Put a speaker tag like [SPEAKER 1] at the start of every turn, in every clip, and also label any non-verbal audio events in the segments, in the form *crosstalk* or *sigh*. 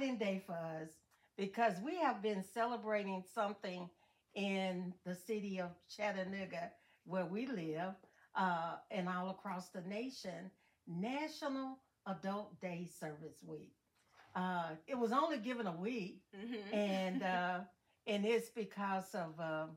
[SPEAKER 1] day for us because we have been celebrating something in the city of Chattanooga, where we live, uh, and all across the nation National Adult Day Service Week. Uh, it was only given a week,
[SPEAKER 2] Mhm.
[SPEAKER 1] and *laughs* uh, and it's because of um,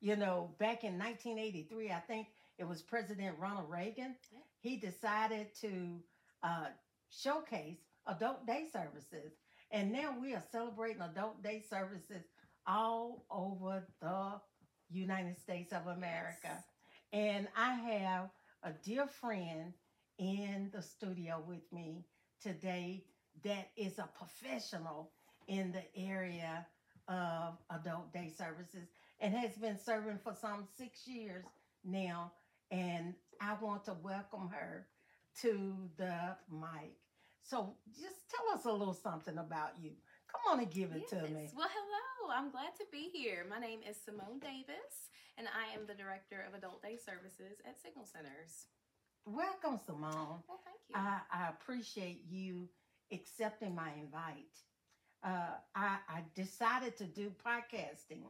[SPEAKER 1] you know back in 1983 i think it was president ronald reagan he decided to uh, showcase adult day services and now we are celebrating adult day services all over the united states of america
[SPEAKER 2] Yes.
[SPEAKER 1] and i have a dear friend in the studio with me today that is a professional in the area of adult day services and has been serving for some six years now. And I want to welcome her to the mic. So just tell us a little something about you. Come on and give it to me.
[SPEAKER 2] Yes. Well, hello. I'm glad to be here. My name is Simone Davis, and I am the Director of Adult Day Services at Signal Centers.
[SPEAKER 1] Welcome, Simone.
[SPEAKER 2] Well, thank you.
[SPEAKER 1] I, I appreciate you accepting my invite. Uh, I, I decided to do podcasting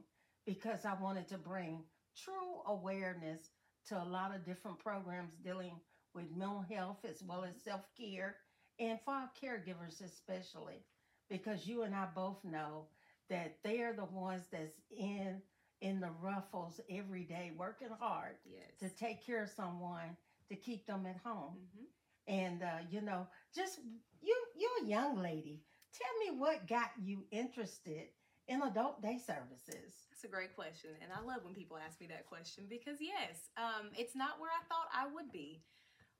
[SPEAKER 1] because I wanted to bring true awareness to a lot of different programs dealing with mental health as well as self care and for our caregivers, especially because you and I both know that they are the ones that's in in the ruffles every day working hard
[SPEAKER 2] yes.
[SPEAKER 1] to take care of someone to keep them at home
[SPEAKER 2] Mhm.
[SPEAKER 1] and uh, you know just you you're a young lady tell me what got you interested in adult day services
[SPEAKER 2] That's a great question, and I love when people ask me that question because yes, um, it's not where I thought I would be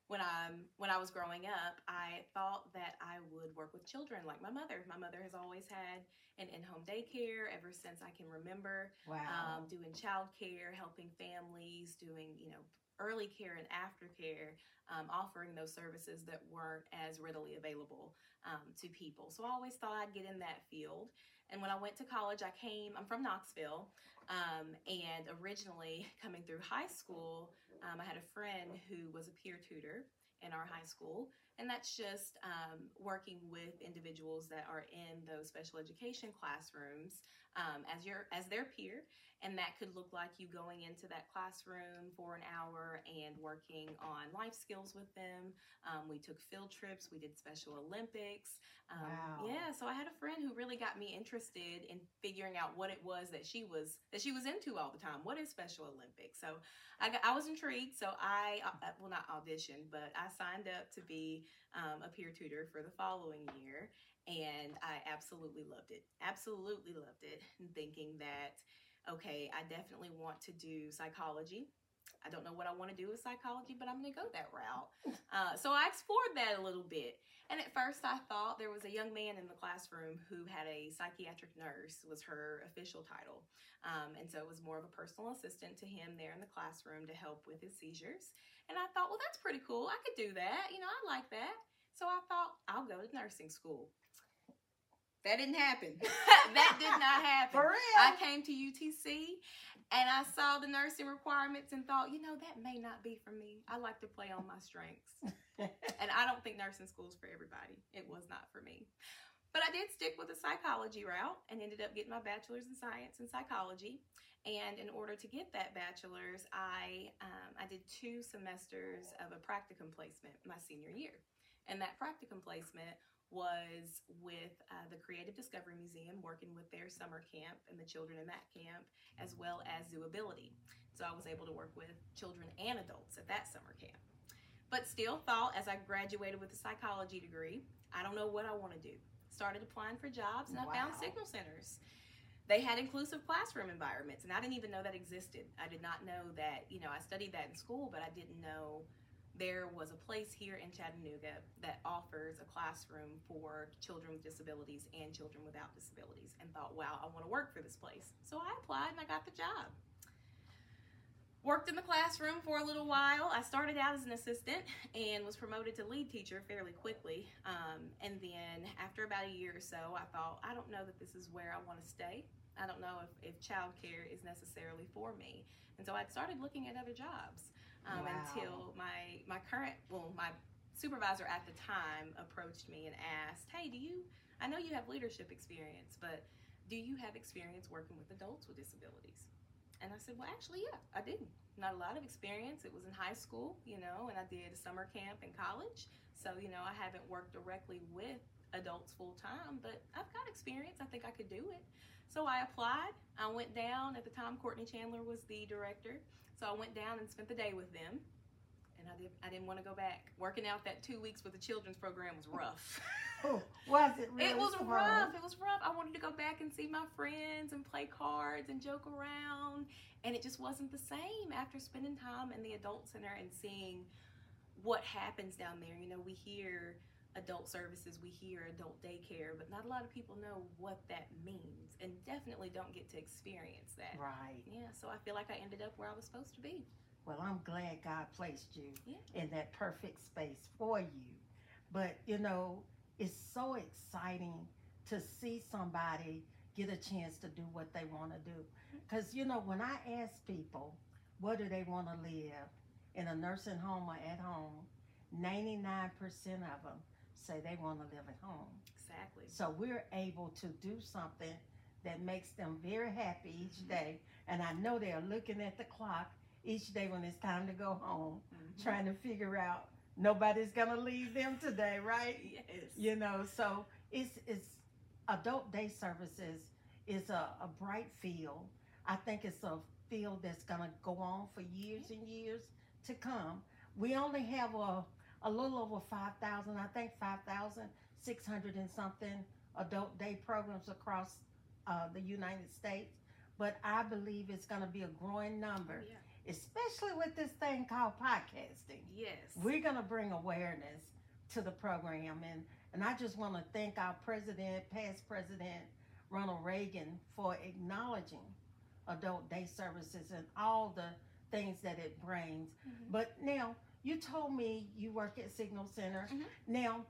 [SPEAKER 2] when I when I was growing up. I thought that I would work with children like my mother. My mother has always had an in-home daycare ever since I can remember.
[SPEAKER 1] wow
[SPEAKER 2] um, doing childcare, helping families, doing you know early care and aftercare, um, offering those services that weren't as readily available um, to people. So I always thought I'd get in that field. And when I went to college, I came. I'm from Knoxville, um, and originally *laughs* coming through high school, um, I had a friend who was a peer tutor in our high school, and that's just um, working with individuals that are in those special education classrooms um, as your as their peer and that could look like you going into that classroom for an hour and working on life skills with them. Um, we took field trips we did special olympics. Um,
[SPEAKER 1] Wow.
[SPEAKER 2] yeah so i had a friend who really got me interested in figuring out what it was that she was that she was into all the time. What is special olympics? So i, got, I was intrigued so i uh, well not auditioned but i signed up to be um, a peer tutor for the following year and I absolutely loved it. Absolutely loved it. And *laughs* thinking that, okay, I definitely want to do psychology. I don't know what I want to do with psychology, but I'm going to go that route. *laughs* Uh, so I explored that a little bit. And at first, I thought there was a young man in the classroom who had a psychiatric nurse was her official title, um, and so it was more of a personal assistant to him there in the classroom to help with his seizures. And I thought, well, that's pretty cool. I could do that. You know, I like that. So I thought I'll go to nursing school. That didn't happen. *laughs* that did not *laughs* happen.
[SPEAKER 1] for real
[SPEAKER 2] I came to UTC and I saw the nursing requirements and thought, you know, that may not be for me. I like to play on my strengths. *laughs* and I don't think nursing school is for everybody. It was not for me. But I did stick with the psychology route and ended up getting my bachelor's in science and psychology. And in order to get that bachelor's, I um, I did two semesters of a practicum placement my senior year, and that practicum placement was with uh, the Creative Discovery Museum, working with their summer camp and the children in that camp, as well as Zooability. So I was able to work with children and adults at that summer camp. But still thought as I graduated with a psychology degree, I don't know what I want to do. Started applying for jobs and I found signal centers. They had inclusive classroom environments, and I didn't even know that existed. I did not know that, you know, I studied that in school, but I didn't know there was a place here in Chattanooga that offers a classroom for children with disabilities and children without disabilities and thought, wow, I want to work for this place. So I applied and I got the job. Worked in the classroom for a little while. I started out as an assistant and was promoted to lead teacher fairly quickly. Um, and then after about a year or so, I thought, I don't know that this is where I want to stay. I don't know if, if childcare is necessarily for me. And so I started looking at other jobs. um,
[SPEAKER 1] Wow.
[SPEAKER 2] until my my current well my supervisor at the time approached me and asked, "Hey, do you? I know you have leadership experience, but do you have experience working with adults with disabilities?" And I said, "Well, actually, yeah, I didn't. Not a lot of experience. It was in high school, you know, and I did a summer camp in college. So, you know, I haven't worked directly with adults full time, but I've got experience. I think I could do it." So I applied. I went down at the time. Courtney Chandler was the director, so I went down and spent the day with them. And I did. I didn't want to go back. Working out that two weeks with the children's program was rough. *laughs*
[SPEAKER 1] Oh, was it really?
[SPEAKER 2] it was rough. It was rough. I wanted to go back and see my friends and play cards and joke around, and it just wasn't the same after spending time in the adult center and seeing what happens down there. You know, we hear adult services, we hear adult daycare, but not a lot of people know what that means, and definitely don't get to experience that.
[SPEAKER 1] Right.
[SPEAKER 2] Yeah, so I feel like I ended up where I was supposed to be.
[SPEAKER 1] Well, I'm glad God placed you
[SPEAKER 2] Yeah.
[SPEAKER 1] in that perfect space for you. But, you know, it's so exciting to see somebody get a chance to do what they want to do. Because, you know, when I ask people, what do they want to live in a nursing home or at home, 99% of them say they want to live at home.
[SPEAKER 2] Exactly.
[SPEAKER 1] So we're able to do something that makes them very happy each
[SPEAKER 2] Mhm.
[SPEAKER 1] day. And I know they're looking at the clock each day when it's time to go home,
[SPEAKER 2] Mhm.
[SPEAKER 1] trying to figure out nobody's gonna leave them today, right?
[SPEAKER 2] Yes.
[SPEAKER 1] You know, so it's it's adult day services is a, a bright field. I think it's a field that's gonna go on for years and years to come. We only have a a little over five thousand, I think five thousand six hundred and something adult day programs across uh, the United States. But I believe it's gonna be a growing number,
[SPEAKER 2] Yeah.
[SPEAKER 1] Especially with this thing called podcasting
[SPEAKER 2] Yes.
[SPEAKER 1] we're going to bring awareness to the program and and i just want to thank our president past president ronald reagan for acknowledging adult day services and all the things that it brings
[SPEAKER 2] Mhm.
[SPEAKER 1] but now you told me you work at signal center
[SPEAKER 2] Mhm.
[SPEAKER 1] now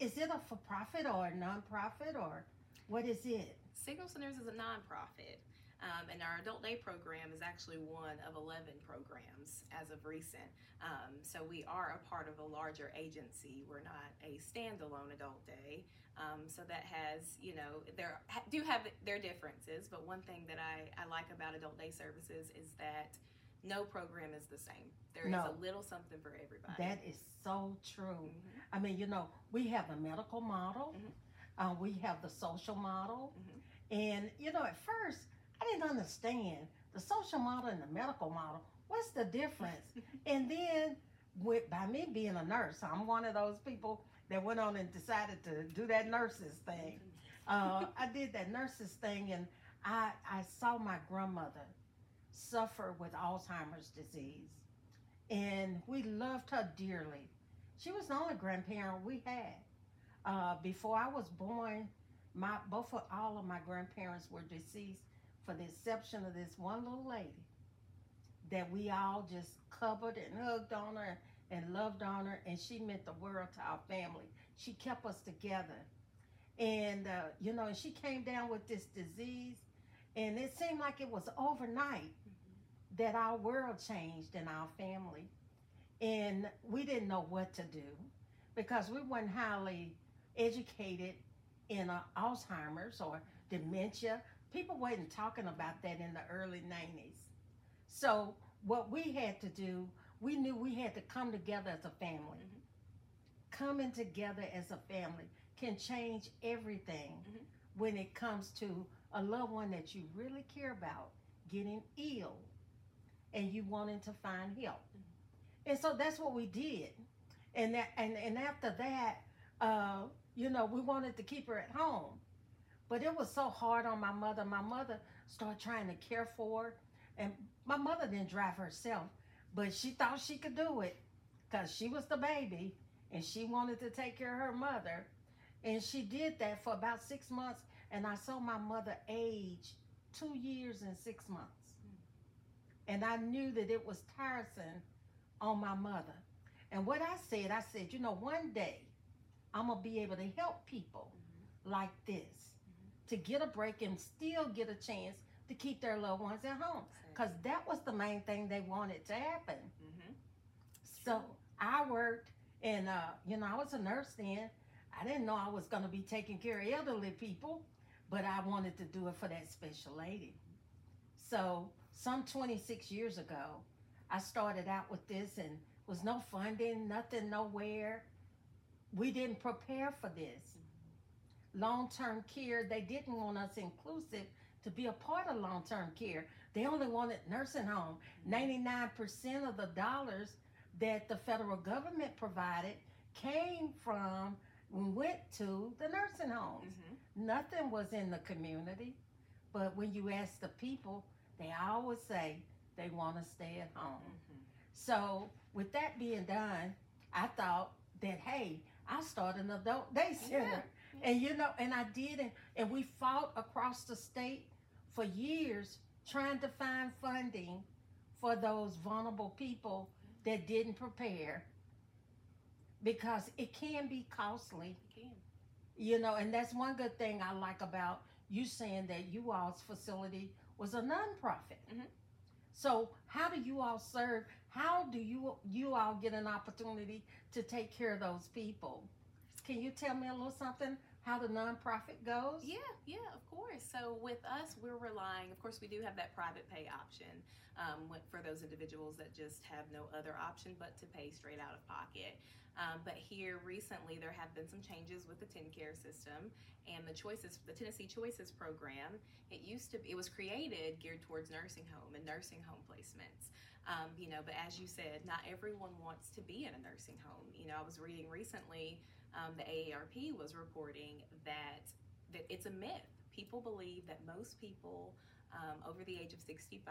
[SPEAKER 1] is it a for-profit or a non-profit or what is it
[SPEAKER 2] Signal Centers is a nonprofit, um, and our adult day program is actually one of 11 programs as of recent. Um, so we are a part of a larger agency. We're not a standalone adult day. Um, so that has, you know, there ha- do have their differences, but one thing that I, I like about adult day services is that no program is the same. There is
[SPEAKER 1] No.
[SPEAKER 2] a little something for everybody.
[SPEAKER 1] that is so true
[SPEAKER 2] Mhm.
[SPEAKER 1] I mean, you know, we have the medical model,
[SPEAKER 2] Mhm.
[SPEAKER 1] uh, we have the social model,
[SPEAKER 2] Mhm.
[SPEAKER 1] and you know, at first I didn't understand the social model and the medical model. What's the difference? *laughs* and then, with by me being a nurse, I'm one of those people that went on and decided to do that nurses thing. *laughs* Uh, I did that nurses thing, and I I saw my grandmother suffer with Alzheimer's disease, and we loved her dearly. She was the only grandparent we had. Uh, before I was born, my both of all of my grandparents were deceased, for the exception of this one little lady that we all just covered and hugged on her and loved on her, and she meant the world to our family. She kept us together, and uh, you know, she came down with this disease, and it seemed like it was overnight that our world changed in our family and we didn't know what to do because we weren't highly educated in uh, alzheimer's or dementia people weren't talking about that in the early 90s so what we had to do we knew we had to come together as a family
[SPEAKER 2] Mhm.
[SPEAKER 1] coming together as a family can change everything
[SPEAKER 2] Mhm.
[SPEAKER 1] when it comes to a loved one that you really care about getting ill and you wanting to find help. And so that's what we did. And that, and, and after that, uh, you know, we wanted to keep her at home. But it was so hard on my mother. My mother started trying to care for her. And my mother didn't drive herself, but she thought she could do it because she was the baby and she wanted to take care of her mother. And she did that for about six months. And I saw my mother age two years and six months. Hmm. And I knew that it was tiresome on my mother. And what I said, I said, you know, one day I'm going to be able to help people mm-hmm. like this to get a break and still get a chance to keep their loved ones at home because that was the main thing they wanted to happen.
[SPEAKER 2] hmm
[SPEAKER 1] So I worked, and uh, you know, I was a nurse then. I didn't know I was going to be taking care of elderly people, but I wanted to do it for that special lady. So, some 26 years ago, I started out with this, and was no funding, nothing, nowhere. We didn't prepare for this. Long term care, they didn't want us inclusive to be a part of long term care. They only wanted nursing home. 99% of the dollars that the federal government provided came from went to the nursing homes.
[SPEAKER 2] hmm
[SPEAKER 1] Nothing was in the community. But when you ask the people, they always say they want to stay at home.
[SPEAKER 2] hmm
[SPEAKER 1] So, with that being done, I thought that hey, I'll start an adult day center.
[SPEAKER 2] Yeah.
[SPEAKER 1] And you know, and I did and, and we fought across the state for years trying to find funding for those vulnerable people that didn't prepare because it can be costly
[SPEAKER 2] You can.
[SPEAKER 1] you know, and that's one good thing I like about you saying that you all's facility was a nonprofit.
[SPEAKER 2] Mhm.
[SPEAKER 1] So how do you all serve? How do you you all get an opportunity to take care of those people? Can you tell me a little something how the nonprofit goes?
[SPEAKER 2] Yeah, yeah, of course. So with us, we're relying. Of course, we do have that private pay option um, for those individuals that just have no other option but to pay straight out of pocket. Um, but here recently, there have been some changes with the TennCare system and the choices, the Tennessee Choices program. It used to, it was created geared towards nursing home and nursing home placements. Um, you know, but as you said, not everyone wants to be in a nursing home. You know, I was reading recently um, the AARP was reporting that that it's a myth. People believe that most people um, over the age of 65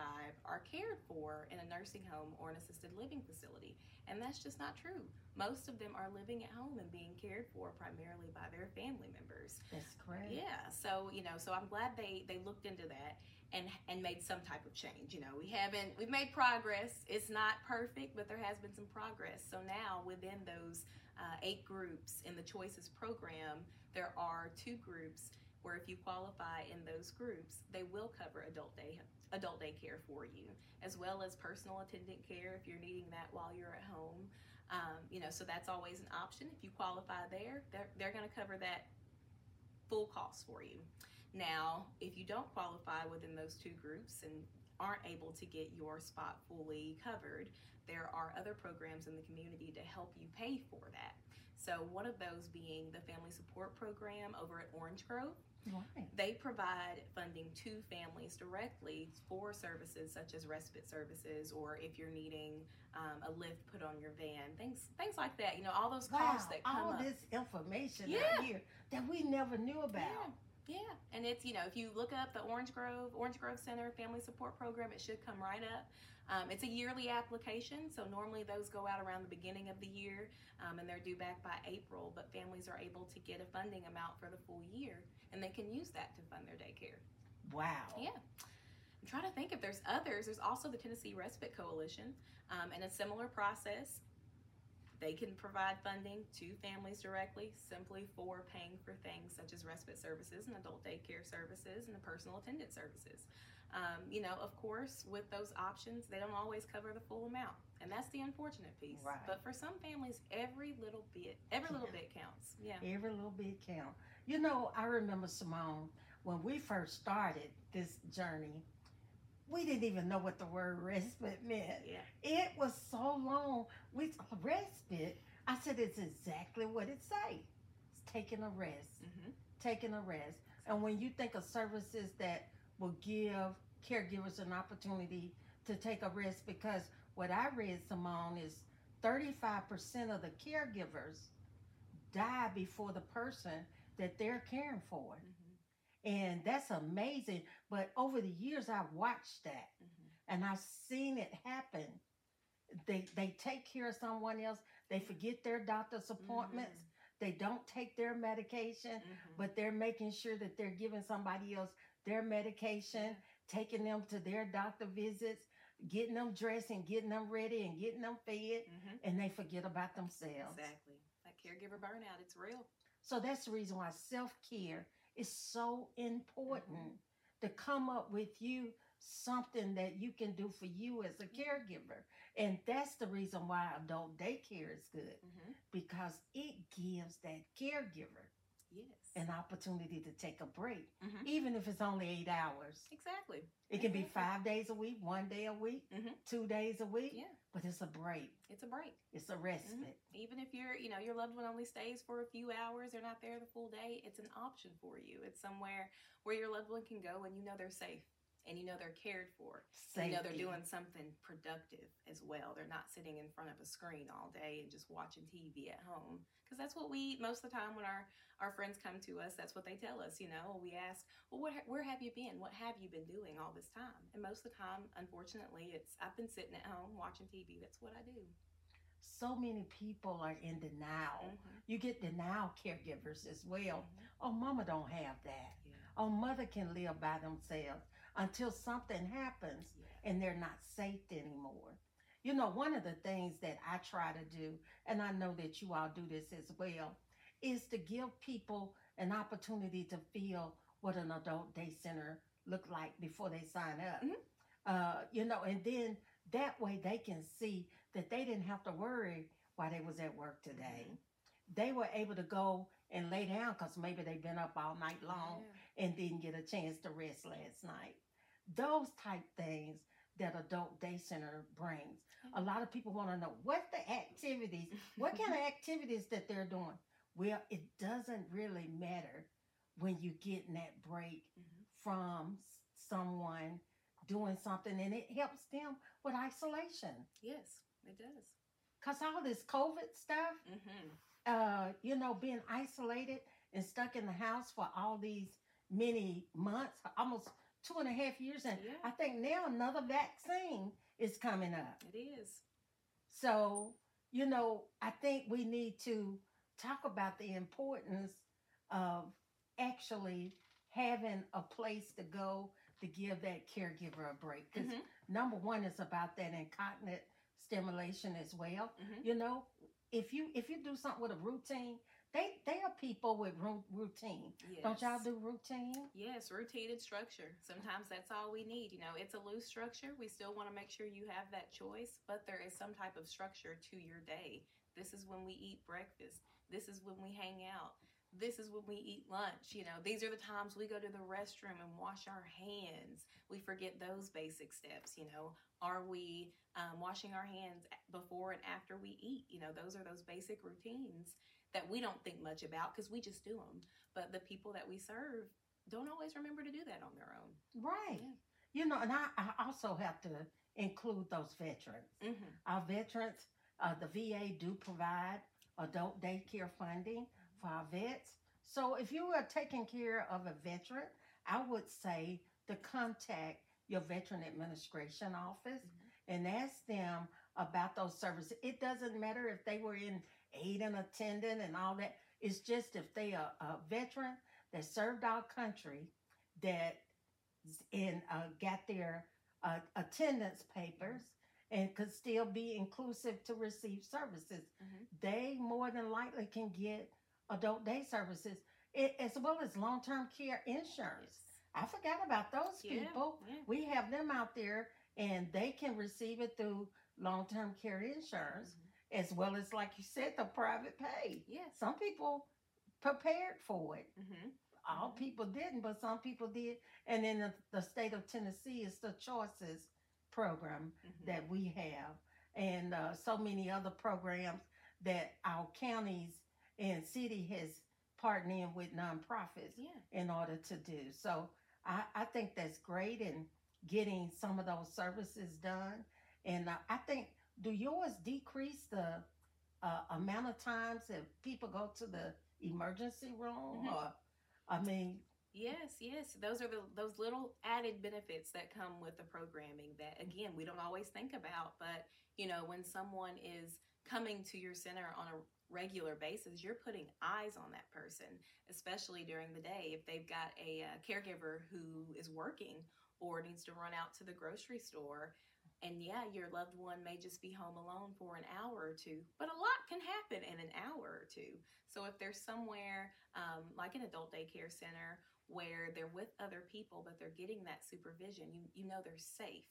[SPEAKER 2] are cared for in a nursing home or an assisted living facility, and that's just not true. Most of them are living at home and being cared for primarily by their family members.
[SPEAKER 1] That's correct.
[SPEAKER 2] Yeah, so you know, so I'm glad they they looked into that and and made some type of change. You know, we haven't we've made progress. It's not perfect, but there has been some progress. So now within those uh, eight groups in the Choices program, there are two groups where if you qualify in those groups, they will cover adult day adult day care for you, as well as personal attendant care if you're needing that while you're at home. Um, you know, so that's always an option. If you qualify there, they're, they're going to cover that full cost for you. Now, if you don't qualify within those two groups and aren't able to get your spot fully covered, there are other programs in the community to help you pay for that. So, one of those being the Family Support Program over at Orange Grove.
[SPEAKER 1] Right.
[SPEAKER 2] They provide funding to families directly for services such as respite services, or if you're needing um, a lift put on your van, things things like that. You know, all those
[SPEAKER 1] Wow,
[SPEAKER 2] costs that come
[SPEAKER 1] all
[SPEAKER 2] up.
[SPEAKER 1] this information
[SPEAKER 2] Yeah.
[SPEAKER 1] out here that we never knew about.
[SPEAKER 2] Yeah, and it's you know if you look up the Orange Grove Orange Grove Center Family Support Program, it should come right up. Um, it's a yearly application, so normally those go out around the beginning of the year, um, and they're due back by April. But families are able to get a funding amount for the full year, and they can use that to fund their daycare.
[SPEAKER 1] Wow.
[SPEAKER 2] Yeah. I'm trying to think if there's others. There's also the Tennessee Respite Coalition, um, and a similar process. They can provide funding to families directly simply for paying for things such as respite services and adult daycare services and the personal attendant services. Um, you know, of course, with those options, they don't always cover the full amount, and that's the unfortunate piece.
[SPEAKER 1] Right.
[SPEAKER 2] But for some families, every little bit, every little
[SPEAKER 1] Yeah.
[SPEAKER 2] bit counts. Yeah.
[SPEAKER 1] Every little bit counts. You know, I remember Simone when we first started this journey. We didn't even know what the word respite meant.
[SPEAKER 2] Yeah.
[SPEAKER 1] It was so long. We respite. I said it's exactly what it say. It's taking a rest.
[SPEAKER 2] hmm
[SPEAKER 1] Taking a rest. And when you think of services that will give caregivers an opportunity to take a rest, because what I read, Simone, is 35% of the caregivers die before the person that they're caring for.
[SPEAKER 2] hmm
[SPEAKER 1] And that's amazing. But over the years, I've watched that
[SPEAKER 2] hmm
[SPEAKER 1] and I've seen it happen. They they take care of someone else. They forget their doctor's appointments. They don't take their medication,
[SPEAKER 2] Mhm.
[SPEAKER 1] but they're making sure that they're giving somebody else their medication, taking them to their doctor visits, getting them dressed and getting them ready and getting them fed,
[SPEAKER 2] hmm
[SPEAKER 1] and they forget about themselves.
[SPEAKER 2] Exactly. That caregiver burnout, it's real.
[SPEAKER 1] So that's the reason why self care is so important. to come up with you something that you can do for you as a caregiver. And that's the reason why adult daycare is good
[SPEAKER 2] hmm
[SPEAKER 1] because it gives that caregiver
[SPEAKER 2] Yes.
[SPEAKER 1] an opportunity to take a break,
[SPEAKER 2] Mhm.
[SPEAKER 1] even if it's only eight hours.
[SPEAKER 2] Exactly.
[SPEAKER 1] It can be five days a week, one day a week,
[SPEAKER 2] Mhm.
[SPEAKER 1] two days a week,
[SPEAKER 2] Yeah.
[SPEAKER 1] but it's a break.
[SPEAKER 2] It's a break.
[SPEAKER 1] It's a respite.
[SPEAKER 2] Even if you're, you know, your loved one only stays for a few hours, they're not there the full day, it's an option for you. It's somewhere where your loved one can go and you know they're safe and you know they're cared for. And you know they're doing something productive as well. They're not sitting in front of a screen all day and just watching TV at home. Because that's what we most of the time when our our friends come to us, that's what they tell us. You know, we ask, well, what, where have you been? What have you been doing all this time? And most of the time, unfortunately, it's I've been sitting at home watching TV. That's what I do.
[SPEAKER 1] So many people are in denial.
[SPEAKER 2] Mhm.
[SPEAKER 1] You get denial caregivers as well.
[SPEAKER 2] Mhm.
[SPEAKER 1] Oh, mama don't have that.
[SPEAKER 2] Yeah.
[SPEAKER 1] Oh, mother can live by themselves until something happens
[SPEAKER 2] Yeah.
[SPEAKER 1] and they're not safe anymore. You know, one of the things that I try to do, and I know that you all do this as well, is to give people an opportunity to feel what an adult day center look like before they sign up.
[SPEAKER 2] Mhm.
[SPEAKER 1] Uh, you know, and then that way they can see that they didn't have to worry while they was at work today.
[SPEAKER 2] Mhm.
[SPEAKER 1] They were able to go and lay down because maybe they've been up all night long
[SPEAKER 2] Yeah.
[SPEAKER 1] And didn't get a chance to rest last night. Those type things that adult day center brings. A lot of people want to know what the activities, what kind of *laughs* activities that they're doing. Well, it doesn't really matter when you get in that break
[SPEAKER 2] Mhm.
[SPEAKER 1] from someone doing something and it helps them with isolation.
[SPEAKER 2] Yes, it does.
[SPEAKER 1] Cause all this COVID stuff,
[SPEAKER 2] hmm
[SPEAKER 1] uh, you know, being isolated and stuck in the house for all these many months, almost two and a half years, and
[SPEAKER 2] Yeah.
[SPEAKER 1] I think now another vaccine is coming up.
[SPEAKER 2] It is.
[SPEAKER 1] So, you know, I think we need to talk about the importance of actually having a place to go to give that caregiver a break. Because
[SPEAKER 2] Mhm.
[SPEAKER 1] number one is about that incontinent stimulation as well.
[SPEAKER 2] Mhm.
[SPEAKER 1] You know, if you if you do something with a routine, they they are people with routine. Don't y'all do routine?
[SPEAKER 2] Yes, routine and structure. Sometimes that's all we need. You know, it's a loose structure. We still want to make sure you have that choice, but there is some type of structure to your day. This is when we eat breakfast. This is when we hang out. This is when we eat lunch. You know, these are the times we go to the restroom and wash our hands. We forget those basic steps. You know, are we um, washing our hands before and after we eat? You know, those are those basic routines that we don't think much about because we just do them. But the people that we serve don't always remember to do that on their own.
[SPEAKER 1] Right.
[SPEAKER 2] Yeah.
[SPEAKER 1] You know, and I, I also have to include those veterans.
[SPEAKER 2] Mm-hmm.
[SPEAKER 1] Our veterans, uh, the VA do provide adult daycare funding for our vets. So if you are taking care of a veteran, I would say to contact your veteran administration office and ask them about those services. It doesn't matter if they were in aid and attendant and all that. It's just if they are a veteran that served our country that and uh, got their uh, attendance papers and could still be inclusive to receive services,
[SPEAKER 2] Mhm.
[SPEAKER 1] they more than likely can get adult day services a- as well as long term care insurance. I forgot about those
[SPEAKER 2] Yeah,
[SPEAKER 1] people.
[SPEAKER 2] yeah.
[SPEAKER 1] We have them out there and they can receive it through long term care insurance. As well as, like you said, the private pay.
[SPEAKER 2] Yeah.
[SPEAKER 1] Some people prepared for it.
[SPEAKER 2] Mm-hmm.
[SPEAKER 1] All
[SPEAKER 2] Mhm.
[SPEAKER 1] people didn't, but some people did. And in the, the state of Tennessee, it's the Choices program
[SPEAKER 2] Mm-hmm.
[SPEAKER 1] that we have, and uh, so many other programs that our counties and city has partnered in with nonprofits
[SPEAKER 2] Yeah.
[SPEAKER 1] in order to do. So I, I think that's great in getting some of those services done. And uh, I think, do yours decrease the uh, amount of times that people go to the emergency room?
[SPEAKER 2] Mhm.
[SPEAKER 1] Or, I mean,
[SPEAKER 2] Yes, yes. Those are the those little added benefits that come with the programming that again we don't always think about. But you know, when someone is coming to your center on a regular basis, you're putting eyes on that person, especially during the day. If they've got a uh, caregiver who is working or needs to run out to the grocery store, and yeah, your loved one may just be home alone for an hour or two, but a lot can happen in an hour or two. So if they're somewhere um, like an adult daycare center where they're with other people, but they're getting that supervision. You you know they're safe.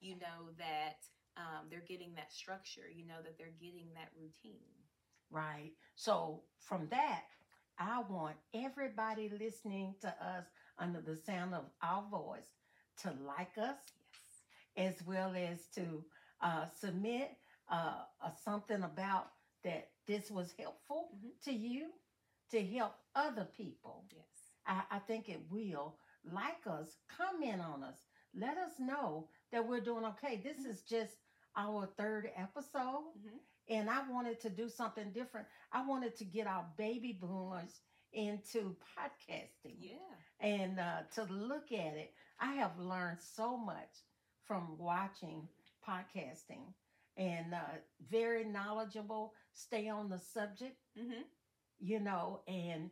[SPEAKER 2] You know that um, they're getting that structure. You know that they're getting that routine.
[SPEAKER 1] Right. So from that, I want everybody listening to us under the sound of our voice to like us
[SPEAKER 2] Yes.
[SPEAKER 1] As well as to uh, submit uh, something about that this was helpful
[SPEAKER 2] Mhm.
[SPEAKER 1] to you to help other people.
[SPEAKER 2] Yes.
[SPEAKER 1] I, I think it will. Like us, comment on us. Let us know that we're doing okay. This
[SPEAKER 2] Mhm.
[SPEAKER 1] is just our third episode,
[SPEAKER 2] Mhm.
[SPEAKER 1] and I wanted to do something different. I wanted to get our baby boomers into podcasting
[SPEAKER 2] Yeah.
[SPEAKER 1] and uh, to look at it. I have learned so much from watching podcasting and uh, very knowledgeable. Stay on the subject
[SPEAKER 2] Mm-hmm.
[SPEAKER 1] you know, and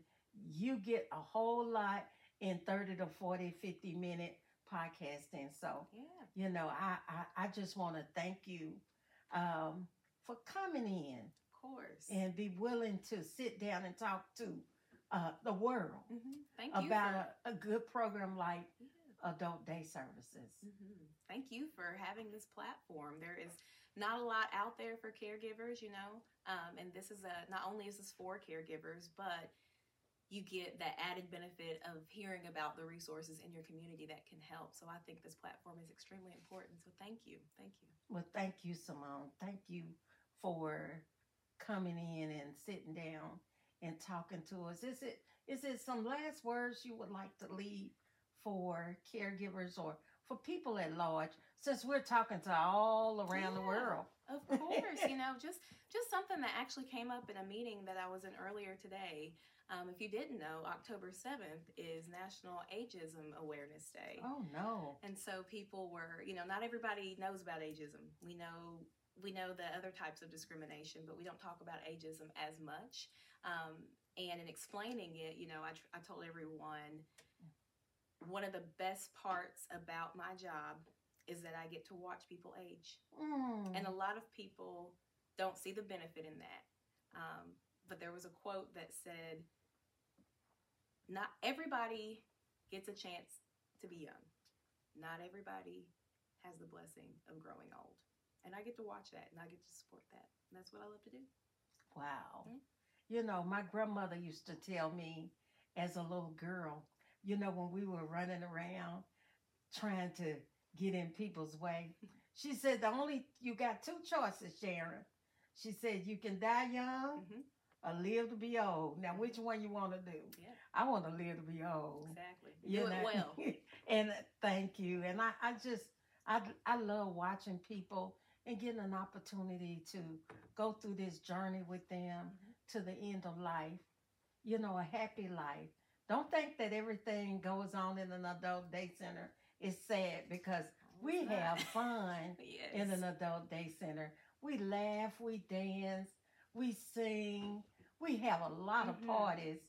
[SPEAKER 1] you get a whole lot in 30 to 40, 50 minute podcasting. So,
[SPEAKER 2] Yeah.
[SPEAKER 1] you know, I, I, I just want to thank you um, for coming in
[SPEAKER 2] Of course.
[SPEAKER 1] and be willing to sit down and talk to uh, the world
[SPEAKER 2] hmm Thank you
[SPEAKER 1] about a, a good program like
[SPEAKER 2] Yeah.
[SPEAKER 1] Adult Day Services.
[SPEAKER 2] Mhm. Thank you for having this platform. There is not a lot out there for caregivers, you know, um, and this is a not only is this for caregivers, but you get that added benefit of hearing about the resources in your community that can help. So I think this platform is extremely important. So thank you, thank you.
[SPEAKER 1] Well, thank you, Simone. Thank you for coming in and sitting down and talking to us. Is it is it some last words you would like to leave for caregivers or for people at large? Since we're talking to all around the world.
[SPEAKER 2] Of course, you *laughs* know, just just something that actually came up in a meeting that I was in earlier today. Um, if you didn't know, October seventh is National Ageism Awareness Day.
[SPEAKER 1] Oh no.
[SPEAKER 2] And so people were, you know, not everybody knows about ageism. We know we know the other types of discrimination, but we don't talk about ageism as much. Um, and in explaining it, you know, I, tr- I told everyone one of the best parts about my job is that I get to watch people age.
[SPEAKER 1] Mm.
[SPEAKER 2] And a lot of people don't see the benefit in that. Um, but there was a quote that said, Not everybody gets a chance to be young. Not everybody has the blessing of growing old. And I get to watch that and I get to support that. And that's what I love to do.
[SPEAKER 1] Wow.
[SPEAKER 2] Mm.
[SPEAKER 1] You know, my grandmother used to tell me as a little girl, you know, when we were running around trying to get in people's way, she said, the only, you got two choices, Sharon. She said, you can die young
[SPEAKER 2] hmm
[SPEAKER 1] or live to be old. Now, which one you want to do?
[SPEAKER 2] Yeah,
[SPEAKER 1] I want to live to be old.
[SPEAKER 2] exactly.
[SPEAKER 1] you
[SPEAKER 2] do it well. *laughs*
[SPEAKER 1] and uh, thank you. And I, I just, I, I love watching people and getting an opportunity to go through this journey with them to the end of life. You know, a happy life. Don't think that everything goes on in an adult day center is sad because we have fun *laughs*
[SPEAKER 2] yes.
[SPEAKER 1] in an adult day center. We laugh, we dance, we sing, we have a lot of
[SPEAKER 2] Mhm.
[SPEAKER 1] parties,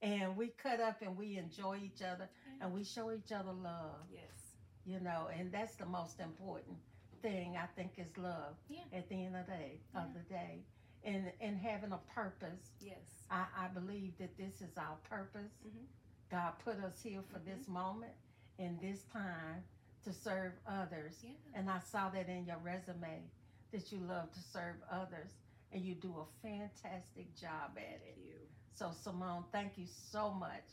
[SPEAKER 1] and we cut up and we enjoy each other and we show each other love,
[SPEAKER 2] Yes.
[SPEAKER 1] you know, and that's the most important thing I think is love
[SPEAKER 2] Yeah.
[SPEAKER 1] at the end of the day of the day. And and having a purpose.
[SPEAKER 2] Yes.
[SPEAKER 1] I, I believe that this is our purpose.
[SPEAKER 2] Mhm.
[SPEAKER 1] God put us here for this moment and this time to serve others.
[SPEAKER 2] Yeah.
[SPEAKER 1] And I saw that in your resume that you love to serve others and you do a fantastic job at it.
[SPEAKER 2] Thank you.
[SPEAKER 1] So, Simone, thank you so much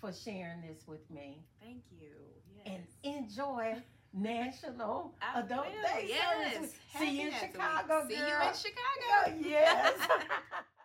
[SPEAKER 1] for sharing this with me.
[SPEAKER 2] Thank you. Yes.
[SPEAKER 1] And enjoy National
[SPEAKER 2] I
[SPEAKER 1] Adult
[SPEAKER 2] will,
[SPEAKER 1] Day
[SPEAKER 2] yes.
[SPEAKER 1] Service. See you in Chicago,
[SPEAKER 2] week.
[SPEAKER 1] girl.
[SPEAKER 2] See you in Chicago.
[SPEAKER 1] yes. *laughs*